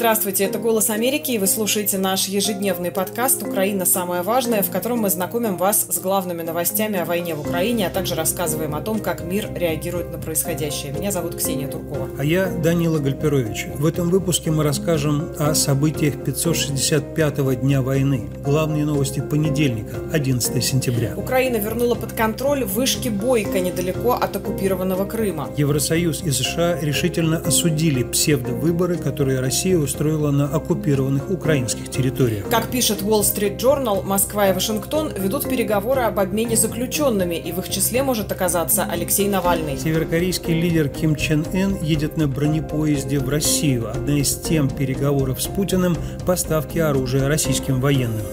Здравствуйте, это «Голос Америки», и вы слушаете наш ежедневный подкаст «Украина. Самое важное», в котором мы знакомим вас с главными новостями о войне в Украине, а также рассказываем о том, как мир реагирует на происходящее. Меня зовут Ксения Туркова. А я Данила Гальперович. В этом выпуске мы расскажем о событиях 565-го дня войны. Главные новости понедельника, 11 сентября. Украина вернула под контроль вышки Бойко недалеко от оккупированного Крыма. Евросоюз и США решительно осудили псевдовыборы, которые Россия устроила на оккупированных украинских территориях. Как пишет Wall Street Journal, Москва и Вашингтон ведут переговоры об обмене заключенными, и в их числе может оказаться Алексей Навальный. Северокорейский лидер Ким Чен Ын едет на бронепоезде в Россию. Одна из тем переговоров с Путиным – поставки оружия российским военным.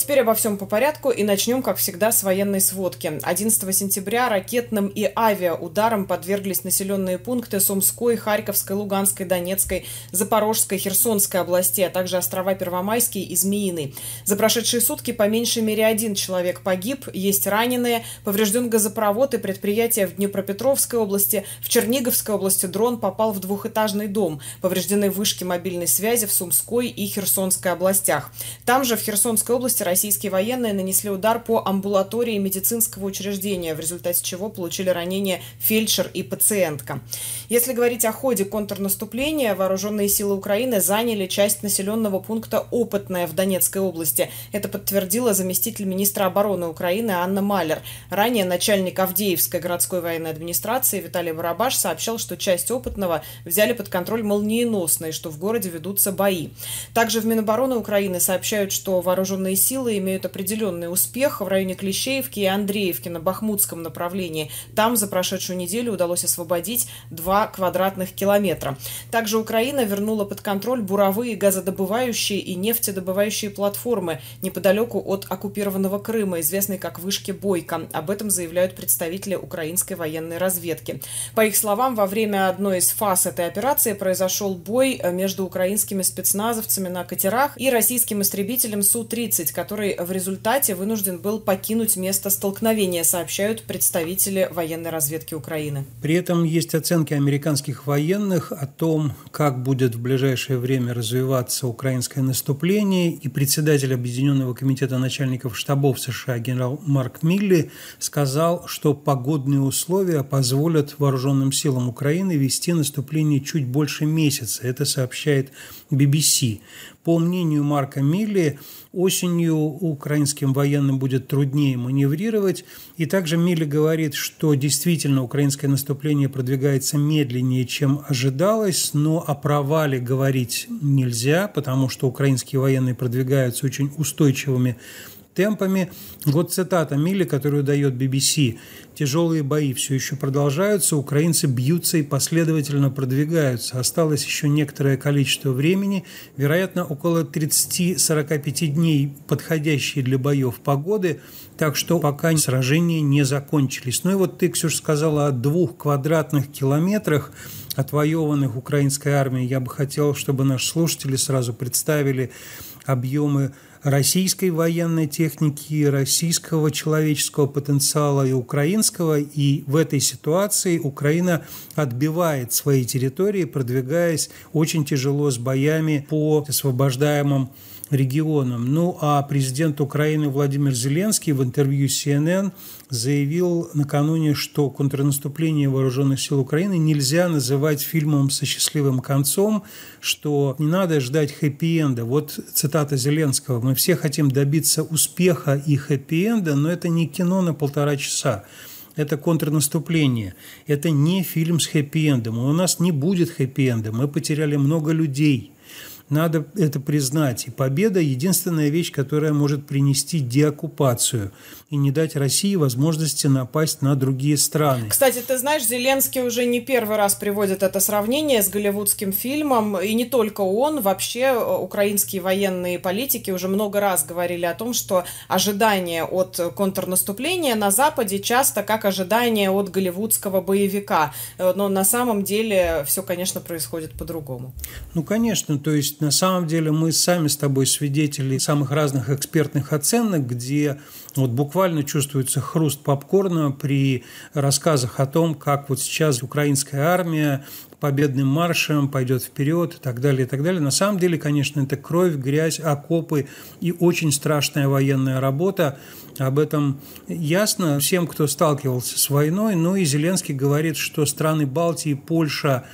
Теперь обо всем по порядку и начнем, как всегда, с военной сводки. 11 сентября ракетным и авиаударом подверглись населенные пункты Сумской, Харьковской, Луганской, Донецкой, Запорожской, Херсонской области, а также острова Первомайский и Змеиный. За прошедшие сутки по меньшей мере один человек погиб, есть раненые, поврежден газопровод и предприятие в Днепропетровской области, в Черниговской области дрон попал в двухэтажный дом, повреждены вышки мобильной связи в Сумской и Херсонской областях. Там же в Херсонской области российские военные нанесли удар по амбулатории медицинского учреждения, в результате чего получили ранения фельдшер и пациентка. Если говорить о ходе контрнаступления, вооруженные силы Украины заняли часть населенного пункта Опытное в Донецкой области. Это подтвердила заместитель министра обороны Украины Анна Малер. Ранее начальник Авдеевской городской военной администрации Виталий Барабаш сообщал, что часть Опытного взяли под контроль молниеносно и что в городе ведутся бои. Также в Минобороны Украины сообщают, что вооруженные силы силы имеют определенный успех в районе Клещеевки и Андреевки на Бахмутском направлении. Там за прошедшую неделю удалось освободить 2 квадратных километра. Также Украина вернула под контроль буровые газодобывающие и нефтедобывающие платформы неподалеку от оккупированного Крыма, известной как вышки Бойко. Об этом заявляют представители украинской военной разведки. По их словам, во время одной из фаз этой операции произошел бой между украинскими спецназовцами на катерах и российским истребителем Су-30, который который в результате вынужден был покинуть место столкновения, сообщают представители военной разведки Украины. При этом есть оценки американских военных о том, как будет в ближайшее время развиваться украинское наступление, и председатель Объединенного комитета начальников штабов США генерал Марк Милли сказал, что погодные условия позволят вооруженным силам Украины вести наступление чуть больше месяца. Это сообщает BBC. По мнению Марка Милли, осенью украинским военным будет труднее маневрировать. И также Милли говорит, что действительно украинское наступление продвигается медленнее, чем ожидалось, но о провале говорить нельзя, потому что украинские военные продвигаются очень устойчивыми темпами. Вот цитата Милли, которую дает BBC. «Тяжелые бои все еще продолжаются, украинцы бьются и последовательно продвигаются. Осталось еще некоторое количество времени, вероятно, около 30-45 дней, подходящие для боев погоды, так что пока сражения не закончились». Ну и вот ты, Ксюша, сказала о двух квадратных километрах, отвоеванных украинской армией. Я бы хотел, чтобы наши слушатели сразу представили объемы российской военной техники, российского человеческого потенциала и украинского. И в этой ситуации Украина отбивает свои территории, продвигаясь очень тяжело с боями по освобождаемым регионам. Ну а президент Украины Владимир Зеленский в интервью CNN заявил накануне, что контрнаступление вооруженных сил Украины нельзя называть фильмом со счастливым концом, что не надо ждать хэппи-энда. Вот цитата Зеленского. «Мы все хотим добиться успеха и хэппи-энда, но это не кино на полтора часа это контрнаступление. Это не фильм с хэппи-эндом. У нас не будет хэппи-энда. Мы потеряли много людей. Надо это признать. И победа – единственная вещь, которая может принести деоккупацию и не дать России возможности напасть на другие страны. Кстати, ты знаешь, Зеленский уже не первый раз приводит это сравнение с голливудским фильмом, и не только он, вообще э, украинские военные политики уже много раз говорили о том, что ожидания от контрнаступления на Западе часто как ожидания от голливудского боевика. Э, но на самом деле все, конечно, происходит по-другому. Ну, конечно, то есть есть на самом деле мы сами с тобой свидетели самых разных экспертных оценок, где вот буквально чувствуется хруст попкорна при рассказах о том, как вот сейчас украинская армия победным маршем пойдет вперед и так далее, и так далее. На самом деле, конечно, это кровь, грязь, окопы и очень страшная военная работа. Об этом ясно всем, кто сталкивался с войной. Ну и Зеленский говорит, что страны Балтии, Польша,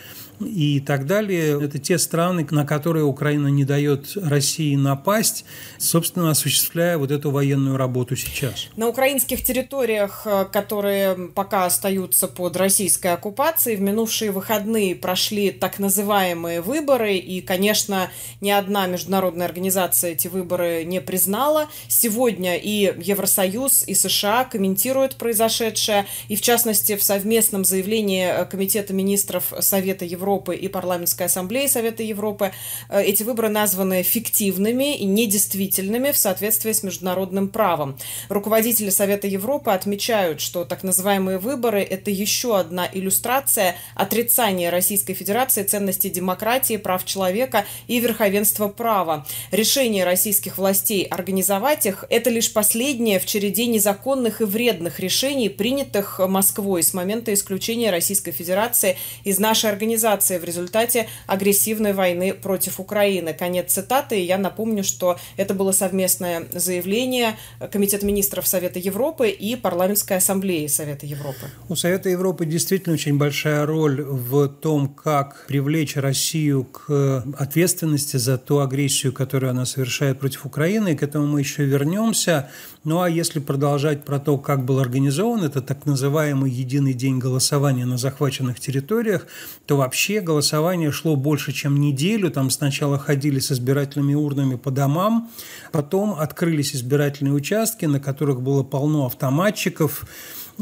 и так далее. Это те страны, на которые Украина не дает России напасть, собственно, осуществляя вот эту военную работу сейчас. На украинских территориях, э, которые пока остаются под российской оккупацией, в минувшие выходные прошли так называемые выборы, и, конечно, ни одна международная организация эти выборы не признала. Сегодня и Евросоюз, и США комментируют произошедшее, и, в частности, в совместном заявлении э, Комитета министров Совета Европы Европы и Парламентской ассамблеи Совета Европы. Э, эти выборы названы фиктивными и недействительными в соответствии с международным правом. Руководители Совета Европы отмечают, что так называемые выборы – это еще одна иллюстрация отрицания Российской Федерации ценностей демократии, прав человека и верховенства права. Решение российских властей организовать их – это лишь последнее в череде незаконных и вредных решений, принятых Москвой с момента исключения Российской Федерации из нашей организации мобилизации в результате агрессивной войны против Украины. Конец цитаты. И я напомню, что это было совместное заявление Комитета министров Совета Европы и Парламентской ассамблеи Совета Европы. У Совета Европы действительно очень большая роль в том, как привлечь Россию к ответственности за ту агрессию, которую она совершает против Украины. И к этому мы еще вернемся. Ну а если продолжать про то, как был организован этот так называемый единый день голосования на захваченных территориях, то вообще голосование шло больше, чем неделю. Там сначала ходили с избирательными урнами по домам, потом открылись избирательные участки, на которых было полно автоматчиков,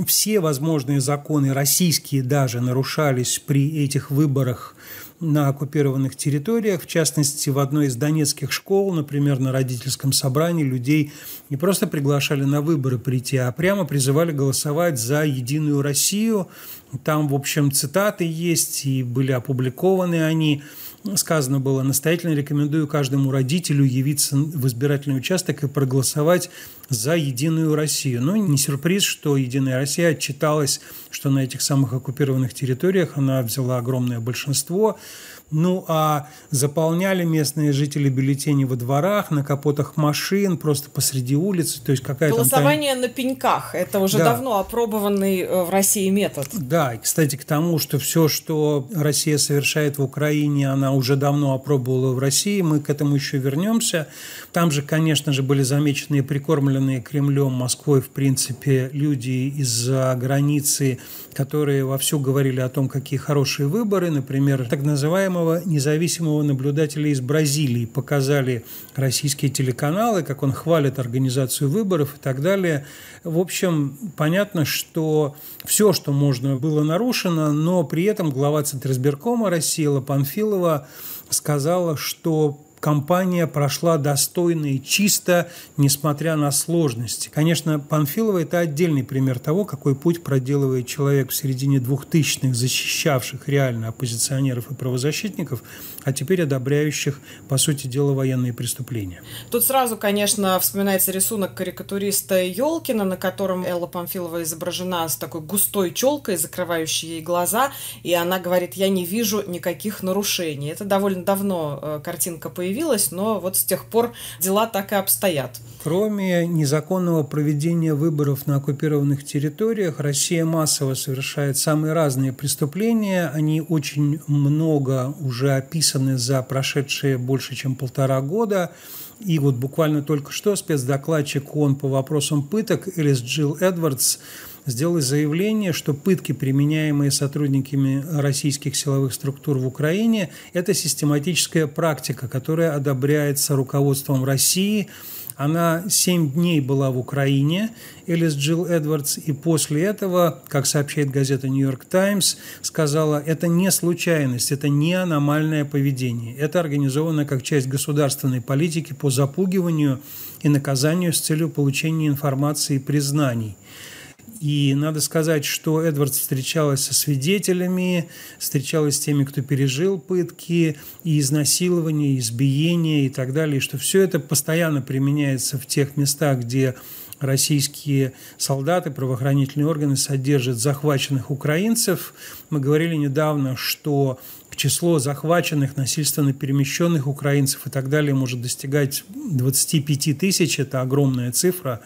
все возможные законы, российские даже, нарушались при этих выборах на оккупированных территориях. В частности, в одной из донецких школ, например, на родительском собрании людей не просто приглашали на выборы прийти, а прямо призывали голосовать за «Единую Россию». Там, в общем, цитаты есть, и были опубликованы они сказано было, настоятельно рекомендую каждому родителю явиться в избирательный участок и проголосовать за «Единую Россию». Но не сюрприз, что «Единая Россия» отчиталась, что на этих самых оккупированных территориях она взяла огромное большинство – ну, а заполняли местные жители бюллетени во дворах, на капотах машин, просто посреди улицы. То есть какая-то Голосование там... на пеньках. Это уже да. давно опробованный э, в России метод. Да, и, кстати, к тому, что все, что Россия совершает в Украине, она уже давно опробовала в России. Мы к этому еще вернемся. Там же, конечно же, были замечены и прикормленные Кремлем, Москвой, в принципе, люди из-за границы, которые вовсю говорили о том, какие хорошие выборы. Например, так называемого самого независимого наблюдателя из Бразилии. Показали российские телеканалы, как он хвалит организацию выборов и так далее. В общем, понятно, что все, что можно, было нарушено, но при этом глава Центризбиркома России Панфилова сказала, что компания прошла достойно и чисто, несмотря на сложности. Конечно, Панфилова – это отдельный пример того, какой путь проделывает человек в середине двухтысячных, защищавших реально оппозиционеров и правозащитников, а теперь одобряющих, по сути дела, военные преступления. Тут сразу, конечно, вспоминается рисунок карикатуриста Елкина, на котором Элла Памфилова изображена с такой густой челкой, закрывающей ей глаза, и она говорит, я не вижу никаких нарушений. Это довольно давно э, картинка появилась, появилась, но вот с тех пор дела так и обстоят. Кроме незаконного проведения выборов на оккупированных территориях, Россия массово совершает самые разные преступления. Они очень много уже описаны за прошедшие больше, чем полтора года. И вот буквально только что спецдокладчик ООН по вопросам пыток Элис Джилл Эдвардс сделала заявление, что пытки, применяемые сотрудниками российских силовых структур в Украине, это систематическая практика, которая одобряется руководством России. Она семь дней была в Украине, Элис Джилл Эдвардс, и после этого, как сообщает газета «Нью-Йорк Таймс», сказала, это не случайность, это не аномальное поведение. Это организовано как часть государственной политики по запугиванию и наказанию с целью получения информации и признаний. И надо сказать, что Эдвардс встречалась со свидетелями, встречалась с теми, кто пережил пытки, и изнасилования, и избиения и так далее, и что все это постоянно применяется в тех местах, где российские солдаты, правоохранительные органы содержат захваченных украинцев. Мы говорили недавно, что число захваченных, насильственно перемещенных украинцев и так далее может достигать 25 тысяч. Это огромная цифра.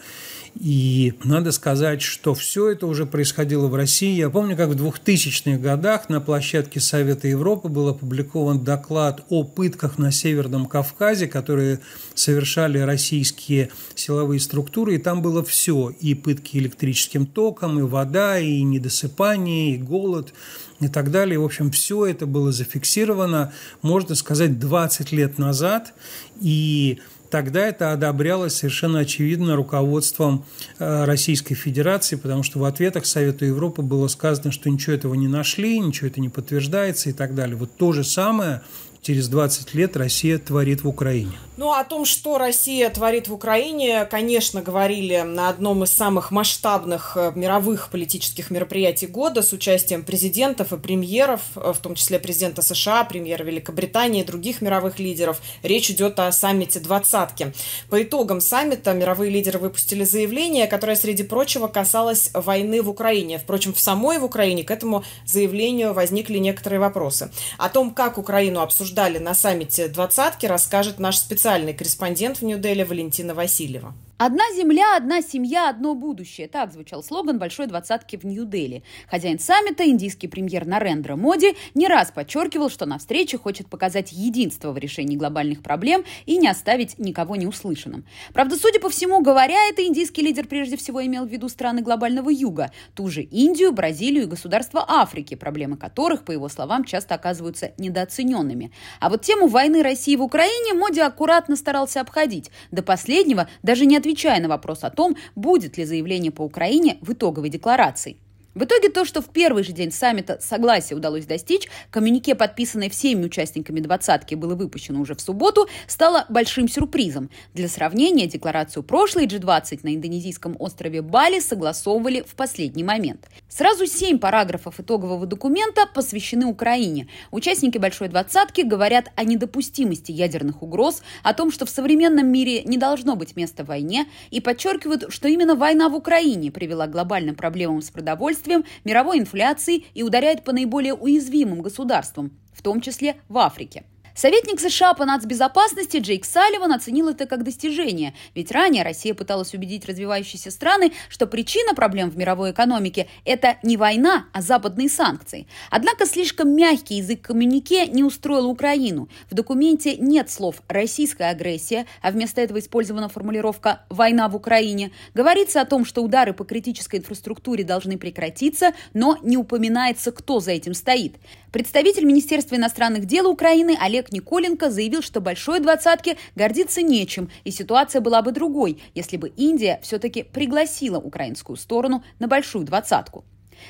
И надо сказать, что все это уже происходило в России. Я помню, как в 2000-х годах на площадке Совета Европы был опубликован доклад о пытках на Северном Кавказе, которые совершали российские силовые структуры. И там было все. И пытки электрическим током, и вода, и недосыпание, и голод и так далее. В общем, все это было зафиксировано, можно сказать, 20 лет назад. И тогда это одобрялось совершенно очевидно руководством э, Российской Федерации, потому что в ответах Совета Европы было сказано, что ничего этого не нашли, ничего это не подтверждается и так далее. Вот то же самое через 20 лет Россия творит в Украине. Ну, о том, что Россия творит в Украине, конечно, говорили на одном из самых масштабных э, мировых политических мероприятий года с участием президентов и премьеров, э, в том числе президента США, премьера Великобритании и других мировых лидеров. Речь идет о саммите «двадцатки». По итогам саммита мировые лидеры выпустили заявление, которое, среди прочего, касалось войны в Украине. Впрочем, в самой в Украине к этому заявлению возникли некоторые вопросы. О том, как Украину обсуждали на саммите «двадцатки», расскажет наш специалист специальный корреспондент в Нью-Дели Валентина Васильева. «Одна земля, одна семья, одно будущее» – так звучал слоган «Большой двадцатки» в Нью-Дели. Хозяин саммита, индийский премьер Нарендра Моди, не раз подчеркивал, что на встрече хочет показать единство в решении глобальных проблем и не оставить никого неуслышанным. Правда, судя по всему, говоря это, индийский лидер прежде всего имел в виду страны глобального юга, ту же Индию, Бразилию и государства Африки, проблемы которых, по его словам, часто оказываются недооцененными. А вот тему войны России в Украине Моди аккуратно старался обходить. До последнего даже не отвечал отвечая на вопрос о том, будет ли заявление по Украине в итоговой декларации. В итоге то, что в первый же день саммита согласие удалось достичь, коммюнике, подписанное всеми участниками двадцатки, было выпущено уже в субботу, стало большим сюрпризом. Для сравнения, декларацию прошлой G20 на индонезийском острове Бали согласовывали в последний момент. Сразу семь параграфов итогового документа посвящены Украине. Участники Большой двадцатки говорят о недопустимости ядерных угроз, о том, что в современном мире не должно быть места войне, и подчеркивают, что именно война в Украине привела к глобальным проблемам с продовольствием, продовольствием, мировой инфляцией и ударяет по наиболее уязвимым государствам, в том числе в Африке. Советник США по нацбезопасности Джейк Салливан оценил это как достижение, ведь ранее Россия пыталась убедить развивающиеся страны, что причина проблем в мировой экономике – это не война, а западные санкции. Однако слишком мягкий язык коммюнике не устроил Украину. В документе нет слов «российская агрессия», а вместо этого использована формулировка «война в Украине». Говорится о том, что удары по критической инфраструктуре должны прекратиться, но не упоминается, кто за этим стоит. Представитель Министерства иностранных дел Украины Олег Николенко заявил, что большой двадцатке гордиться нечем, и ситуация была бы другой, если бы Индия все-таки пригласила украинскую сторону на большую двадцатку.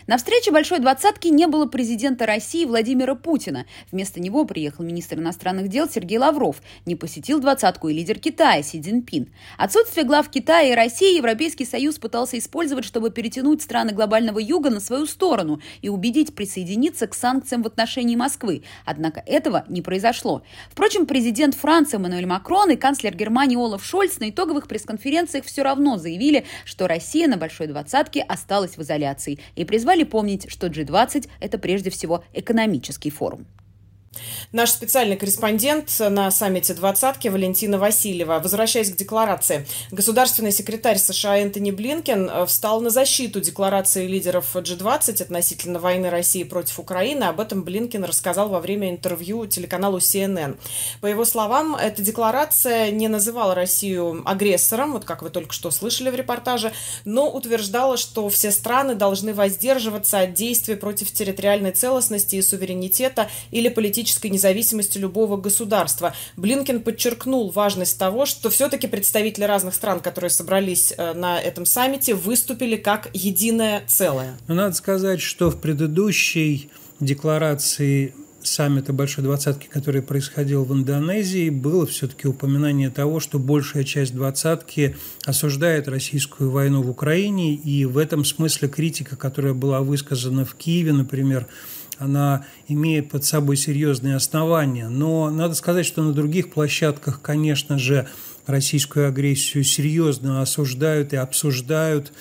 На встрече Большой Двадцатки не было президента России Владимира Путина. Вместо него приехал министр иностранных дел Сергей Лавров. Не посетил двадцатку и лидер Китая Си Цзиньпин. Отсутствие глав Китая и России Европейский Союз пытался использовать, чтобы перетянуть страны глобального юга на свою сторону и убедить присоединиться к санкциям в отношении Москвы. Однако этого не произошло. Впрочем, президент Франции Эммануэль Макрон и канцлер Германии Олаф Шольц на итоговых пресс-конференциях все равно заявили, что Россия на Большой Двадцатке осталась в изоляции и призвали помнить, что G20 – это прежде всего экономический форум. Наш специальный корреспондент на саммите двадцатки Валентина Васильева. Возвращаясь к декларации, государственный секретарь США Энтони Блинкен э, встал на защиту декларации лидеров G20 относительно войны России против Украины. Об этом Блинкен рассказал во время интервью телеканалу CNN. По его словам, эта декларация не называла Россию агрессором, вот как вы только что слышали в репортаже, но утверждала, что все страны должны воздерживаться от действий против территориальной целостности и суверенитета или политической политической независимости любого государства. Блинкен подчеркнул важность того, что все-таки представители разных стран, которые собрались э, на этом саммите, выступили как единое целое. Но надо сказать, что в предыдущей декларации саммита Большой Двадцатки, который происходил в Индонезии, было все-таки упоминание того, что большая часть Двадцатки осуждает российскую войну в Украине, и в этом смысле критика, которая была высказана в Киеве, например, она имеет под собой серьезные основания. Но надо сказать, что на других площадках, конечно же, российскую агрессию серьезно осуждают и обсуждают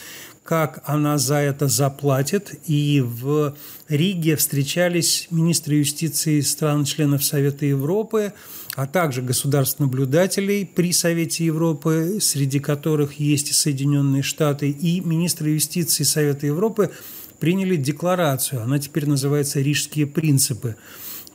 как она за это заплатит. И в Риге встречались министры юстиции стран-членов Совета Европы, а также государств-наблюдателей при Совете Европы, среди которых есть и Соединенные Штаты, и министры юстиции Совета Европы приняли декларацию. Она теперь называется «Рижские принципы».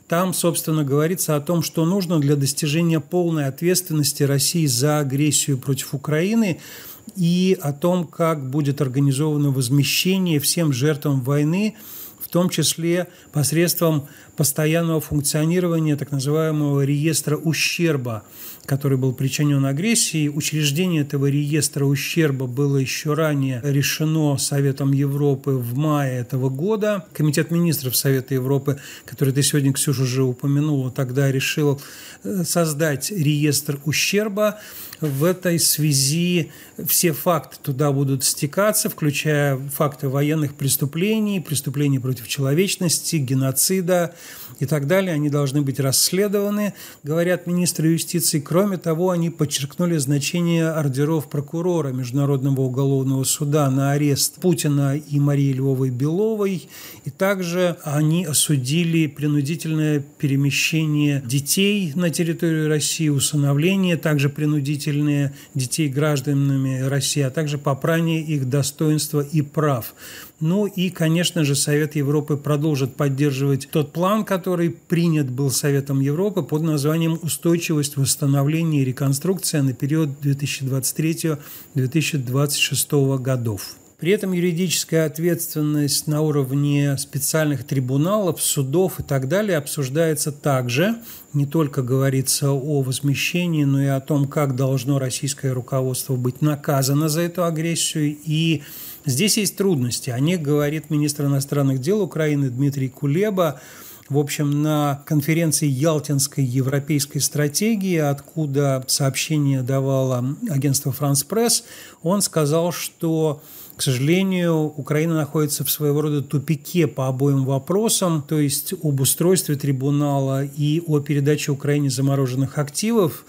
Там, собственно, говорится о том, что нужно для достижения полной ответственности России за агрессию против Украины – и о том, как будет организовано возмещение всем жертвам войны, в том числе посредством постоянного функционирования так называемого реестра ущерба, который был причинен агрессией. Учреждение этого реестра ущерба было еще ранее решено Советом Европы в мае этого года. Комитет министров Совета Европы, который ты сегодня, Ксюша, уже упомянула, тогда решил э, создать реестр ущерба, в этой связи все факты туда будут стекаться, включая факты военных преступлений, преступлений против человечности, геноцида и так далее. Они должны быть расследованы, говорят министры юстиции. Кроме того, они подчеркнули значение ордеров прокурора Международного уголовного суда на арест Путина и Марии Львовой Беловой. И также они осудили принудительное перемещение детей на территорию России, усыновление, также принудительное детей гражданами России, а также попрание их достоинства и прав. Ну и, конечно же, Совет Европы продолжит поддерживать тот план, который принят был Советом Европы под названием «Устойчивость, восстановление и реконструкция на период 2023-2026 годов». При этом юридическая ответственность на уровне специальных трибуналов, судов и так далее обсуждается также. Не только говорится о возмещении, но и о том, как должно российское руководство быть наказано за эту агрессию. И здесь есть трудности. О них говорит министр иностранных дел Украины Дмитрий Кулеба в общем, на конференции Ялтинской европейской стратегии, откуда сообщение давало агентство «Франс Пресс», он сказал, что к сожалению, Украина находится в своего рода тупике по обоим вопросам, то есть об устройстве трибунала и о передаче Украине замороженных активов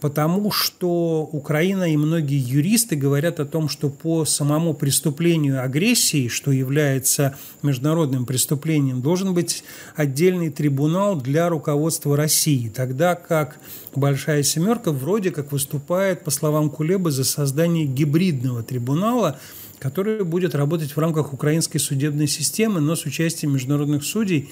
потому что Украина и многие юристы говорят о том, что по самому преступлению агрессии, что является международным преступлением, должен быть отдельный трибунал для руководства России, тогда как Большая Семерка вроде как выступает, по словам Кулеба, за создание гибридного трибунала, который будет работать в рамках украинской судебной системы, но с участием международных судей.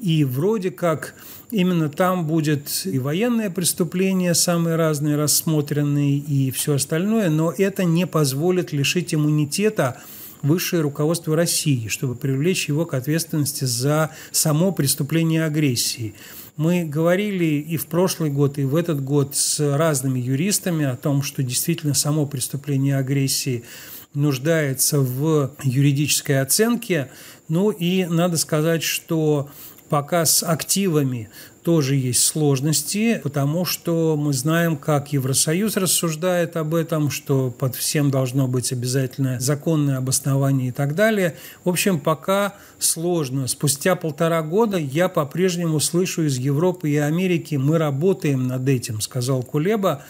И вроде как именно там будет и военное преступление, самые разные рассмотренные, и все остальное, но это не позволит лишить иммунитета высшее руководство России, чтобы привлечь его к ответственности за само преступление агрессии. Мы говорили и в прошлый год, и в этот год с разными юристами о том, что действительно само преступление агрессии нуждается в юридической оценке. Ну и надо сказать, что пока с активами тоже есть сложности, потому что мы знаем, как Евросоюз рассуждает об этом, что под всем должно быть обязательно законное обоснование и так далее. В общем, пока сложно. Спустя полтора года я по-прежнему слышу из Европы и Америки, мы работаем над этим, сказал Кулеба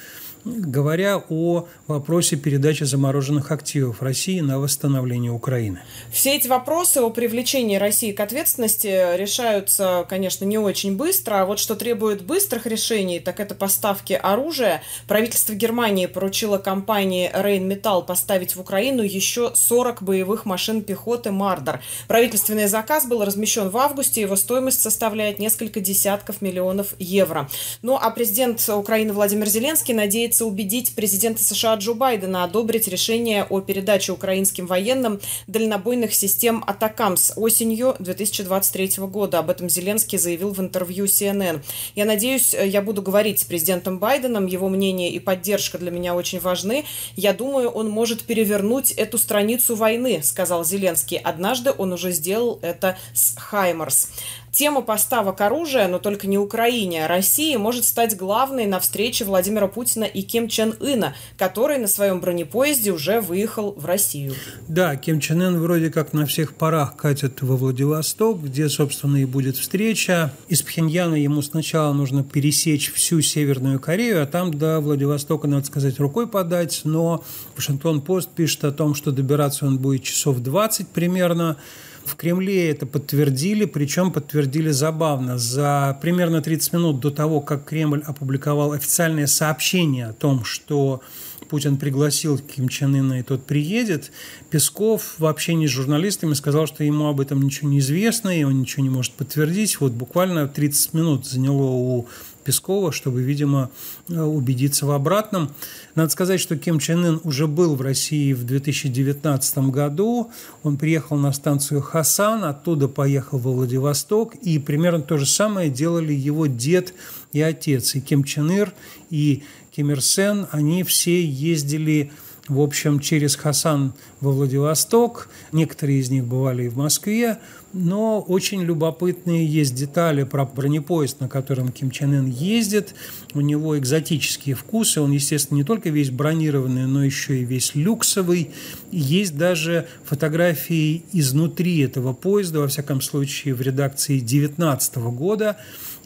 говоря о вопросе передачи замороженных активов России на восстановление Украины. Все эти вопросы о привлечении России к ответственности решаются, конечно, не очень быстро. А вот что требует быстрых решений, так это поставки оружия. Правительство Германии поручило компании Rheinmetall поставить в Украину еще 40 боевых машин пехоты «Мардер». Правительственный заказ был размещен в августе, его стоимость составляет несколько десятков миллионов евро. Ну а президент Украины Владимир Зеленский надеется надеется убедить президента США Джо Байдена одобрить решение о передаче украинским военным дальнобойных систем «Атакамс» осенью 2023 года. Об этом Зеленский заявил в интервью CNN. Я надеюсь, я буду говорить с президентом Байденом. Его мнение и поддержка для меня очень важны. Я думаю, он может перевернуть эту страницу войны, сказал Зеленский. Однажды он уже сделал это с «Хаймарс». Тема поставок оружия, но только не Украине, России, может стать главной на встрече Владимира Путина и Ким Чен Ына, который на своем бронепоезде уже выехал в Россию. Да, Ким Чен Ын вроде как на всех парах катит во Владивосток, где, собственно, и будет встреча. Из Пхеньяна ему сначала нужно пересечь всю Северную Корею, а там до Владивостока, надо сказать, рукой подать. Но Вашингтон-Пост пишет о том, что добираться он будет часов 20 примерно. В Кремле это подтвердили, причем подтвердили забавно. За примерно 30 минут до того, как Кремль опубликовал официальное сообщение о том, что Путин пригласил Ким Чен Ына, и тот приедет, Песков в общении с журналистами сказал, что ему об этом ничего не известно, и он ничего не может подтвердить. Вот буквально 30 минут заняло у Пескова, чтобы, видимо, убедиться в обратном. Надо сказать, что Ким Чен Ын уже был в России в 2019 году. Он приехал на станцию Хасан, оттуда поехал во Владивосток, и примерно то же самое делали его дед и отец. И Ким Чен Ир, и Ким Ир Сен, они все ездили общем, через Хасан во Владивосток. Некоторые из них бывали и в Москве. Но очень любопытные есть детали про бронепоезд, на котором Ким Чен Ын ездит. У него экзотические вкусы. Он, естественно, не только весь бронированный, но еще и весь люксовый. есть даже фотографии изнутри этого поезда, во всяком случае, в редакции 2019 года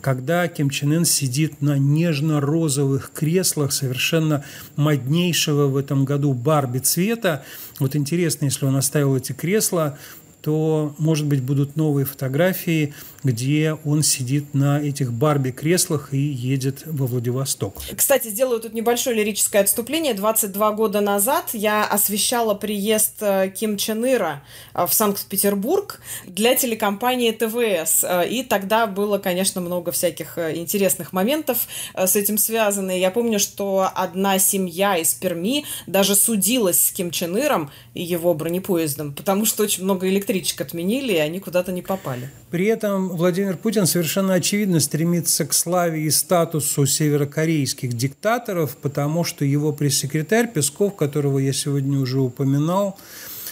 когда Ким Чен Ын сидит на нежно-розовых креслах совершенно моднейшего в этом году Барби цвета. Вот интересно, если он оставил эти кресла, то, может быть, будут новые фотографии, где он сидит на этих Барби-креслах и едет во Владивосток. Кстати, сделаю тут небольшое лирическое отступление. 22 года назад я освещала приезд э, Ким Чен Ира э, в Санкт-Петербург для телекомпании ТВС. Э, и тогда было, конечно, много всяких интересных моментов с этим связано. Я помню, что одна семья из Перми даже судилась с Ким Чен Иром и его бронепоездом, потому что очень много электричек отменили, и они куда-то не попали. При этом Владимир Путин совершенно очевидно стремится к славе и статусу северокорейских диктаторов, потому что его пресс-секретарь Песков, которого я сегодня уже упоминал,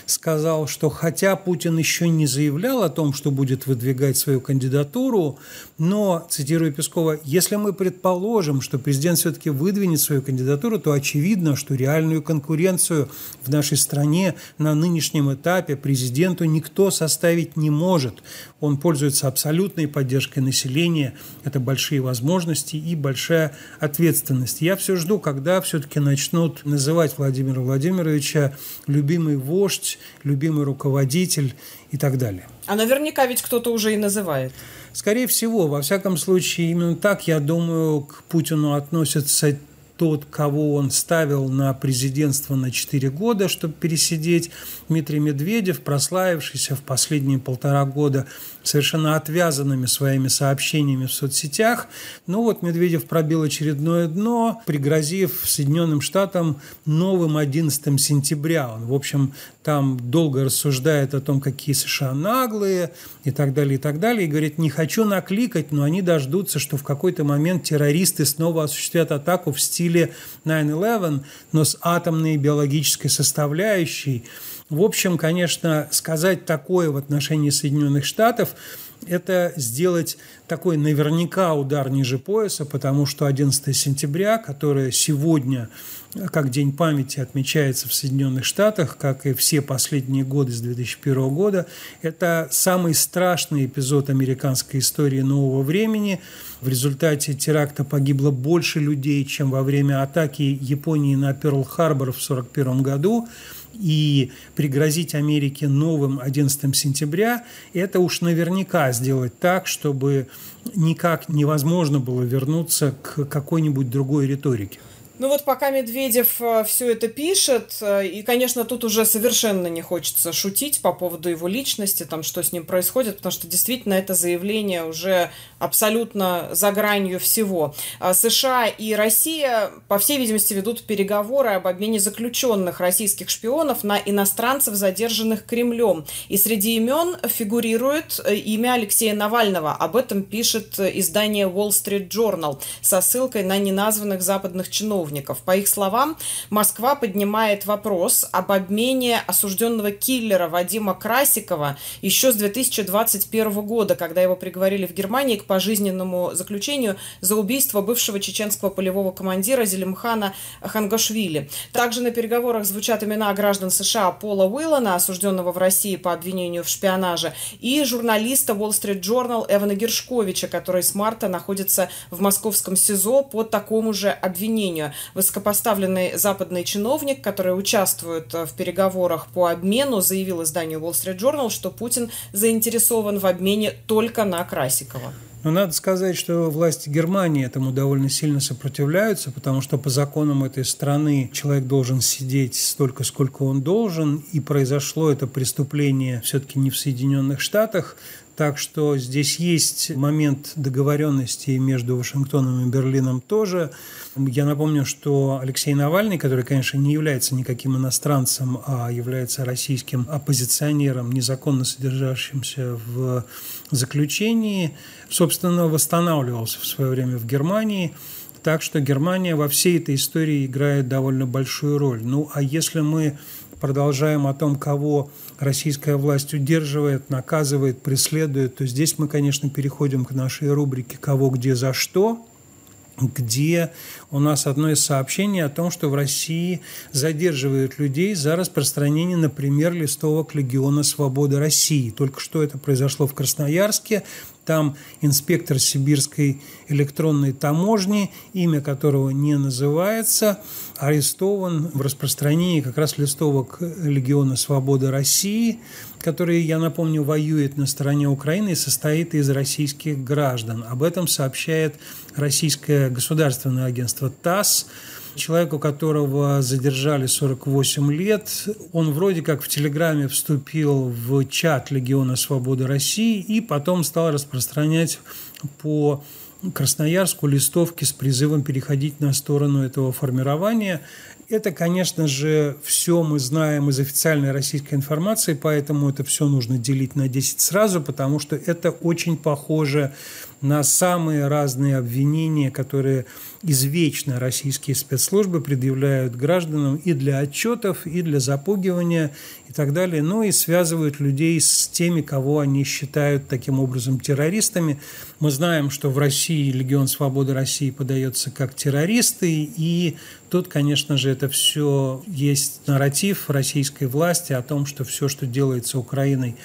сказал, что хотя Путин еще не заявлял о том, что будет выдвигать свою кандидатуру, но, цитирую Пескова, если мы предположим, что президент все-таки выдвинет свою кандидатуру, то очевидно, что реальную конкуренцию в нашей стране на нынешнем этапе президенту никто составить не может. Он пользуется абсолютной поддержкой населения. Это большие возможности и большая ответственность. Я все жду, когда все-таки начнут называть Владимира Владимировича любимый вождь, любимый руководитель и так далее. А наверняка ведь кто-то уже и называет. Скорее всего, во всяком случае, именно так, я думаю, к Путину относятся тот, кого он ставил на президентство на 4 года, чтобы пересидеть, Дмитрий Медведев, прославившийся в последние полтора года совершенно отвязанными своими сообщениями в соцсетях. Ну вот Медведев пробил очередное дно, пригрозив Соединенным Штатам новым 11 сентября. Он, в общем, там долго рассуждает о том, какие США наглые и так далее, и так далее, и говорит, не хочу накликать, но они дождутся, что в какой-то момент террористы снова осуществят атаку в стиле 9-11, но с атомной биологической составляющей. В общем, конечно, сказать такое в отношении Соединенных Штатов – это сделать такой наверняка удар ниже пояса, потому что 11 сентября, которое сегодня как День памяти отмечается в Соединенных Штатах, как и все последние годы с 2001 года, это самый страшный эпизод американской истории нового времени. В результате теракта погибло больше людей, чем во время атаки Японии на Перл-Харбор в 1941 году и пригрозить Америке новым 11 сентября, это уж наверняка сделать так, чтобы никак невозможно было вернуться к какой-нибудь другой риторике. Ну вот пока Медведев э, все это пишет, э, и, конечно, тут уже совершенно не хочется шутить по поводу его личности, там, что с ним происходит, потому что действительно это заявление уже абсолютно за гранью всего. А США и Россия, по всей видимости, ведут переговоры об обмене заключенных российских шпионов на иностранцев, задержанных Кремлем. И среди имен фигурирует э, имя Алексея Навального. Об этом пишет издание Wall Street Journal со ссылкой на неназванных западных чиновников чиновников. По их словам, Москва поднимает вопрос об обмене осужденного киллера Вадима Красикова еще с 2021 года, когда его приговорили в Германии к пожизненному заключению за убийство бывшего чеченского полевого командира Зелимхана Хангашвили. Также на переговорах звучат имена граждан США Пола Уиллана, осужденного в России по обвинению в шпионаже, и журналиста Wall Street Journal Эвана Гершковича, который с марта находится в московском СИЗО по такому же обвинению. Высокопоставленный западный чиновник, который участвует в переговорах по обмену, заявил изданию Wall Street Journal, что Путин заинтересован в обмене только на Красикова. Но надо сказать, что власти Германии этому довольно сильно сопротивляются, потому что по законам этой страны человек должен сидеть столько, сколько он должен, и произошло это преступление все-таки не в Соединенных Штатах, так что здесь есть момент договоренности между Вашингтоном и Берлином тоже. Я напомню, что Алексей Навальный, который, конечно, не является никаким иностранцем, а является российским оппозиционером, незаконно содержащимся в заключении, собственно, восстанавливался в свое время в Германии. Так что Германия во всей этой истории играет довольно большую роль. Ну, а если мы продолжаем о том, кого российская власть удерживает, наказывает, преследует, то здесь мы, конечно, переходим к нашей рубрике «Кого, где, за что», где у нас одно из сообщений о том, что в России задерживают людей за распространение, например, листовок Легиона Свободы России. Только что это произошло в Красноярске. Там инспектор сибирской электронной таможни, имя которого не называется, арестован в распространении как раз листовок Легиона Свободы России, который, я напомню, воюет на стороне Украины и состоит из российских граждан. Об этом сообщает российское государственное агентство ТАСС человеку, которого задержали 48 лет. Он вроде как в Телеграме вступил в чат Легиона Свободы России и потом стал распространять по Красноярску листовки с призывом переходить на сторону этого формирования. Это, конечно же, все мы знаем из официальной российской информации, поэтому это все нужно делить на 10 сразу, потому что это очень похоже на самые разные обвинения, которые извечно российские спецслужбы предъявляют гражданам и для отчетов, и для запугивания и так далее, ну и связывают людей с теми, кого они считают таким образом террористами. Мы знаем, что в России Легион Свободы России подается как террористы, и тут, конечно же, это все есть нарратив российской власти о том, что все, что делается Украиной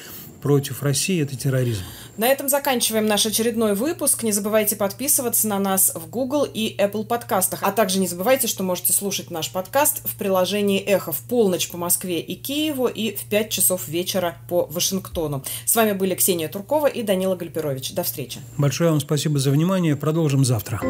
против России – это терроризм. На этом заканчиваем наш очередной выпуск. Не забывайте подписываться на нас в Google и Apple подкастах. А также не забывайте, что можете слушать наш подкаст в приложении «Эхо» в полночь по Москве и Киеву и в 5 часов вечера по Вашингтону. С вами были Ксения Туркова и Данила Гальперович. До встречи. Большое вам спасибо за внимание. Продолжим завтра.